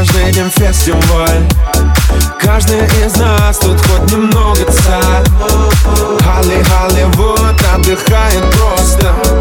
каждый день фестиваль Каждый из нас тут хоть немного царь. Холли, Холливуд отдыхает просто.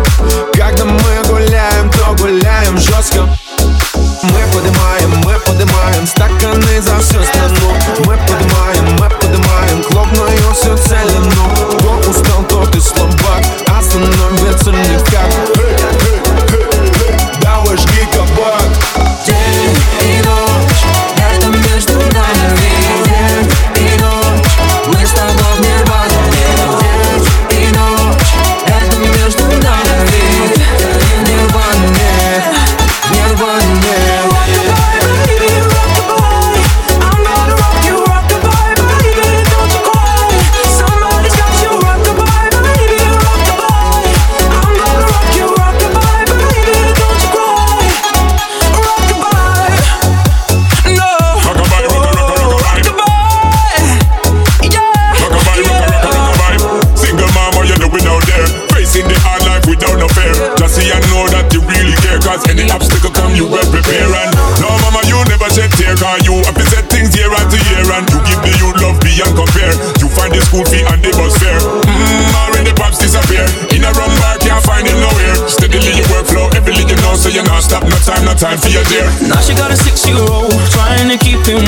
tear Cause you have set things year after year And you give the youth love beyond compare. You find the school fee and the bus fare. Mmm, already the pops disappear. In a wrong bar, can't find him nowhere. Steadily your workflow, every you know So you're not stop, no time, no time for your dear. Now she got a six-year-old Trying to keep him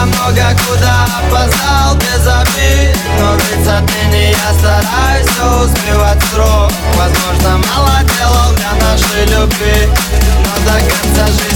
Я много куда опоздал без обид. Но ведь за не я стараюсь все успевать срок. Возможно, мало делал для нашей любви. Но до конца жизни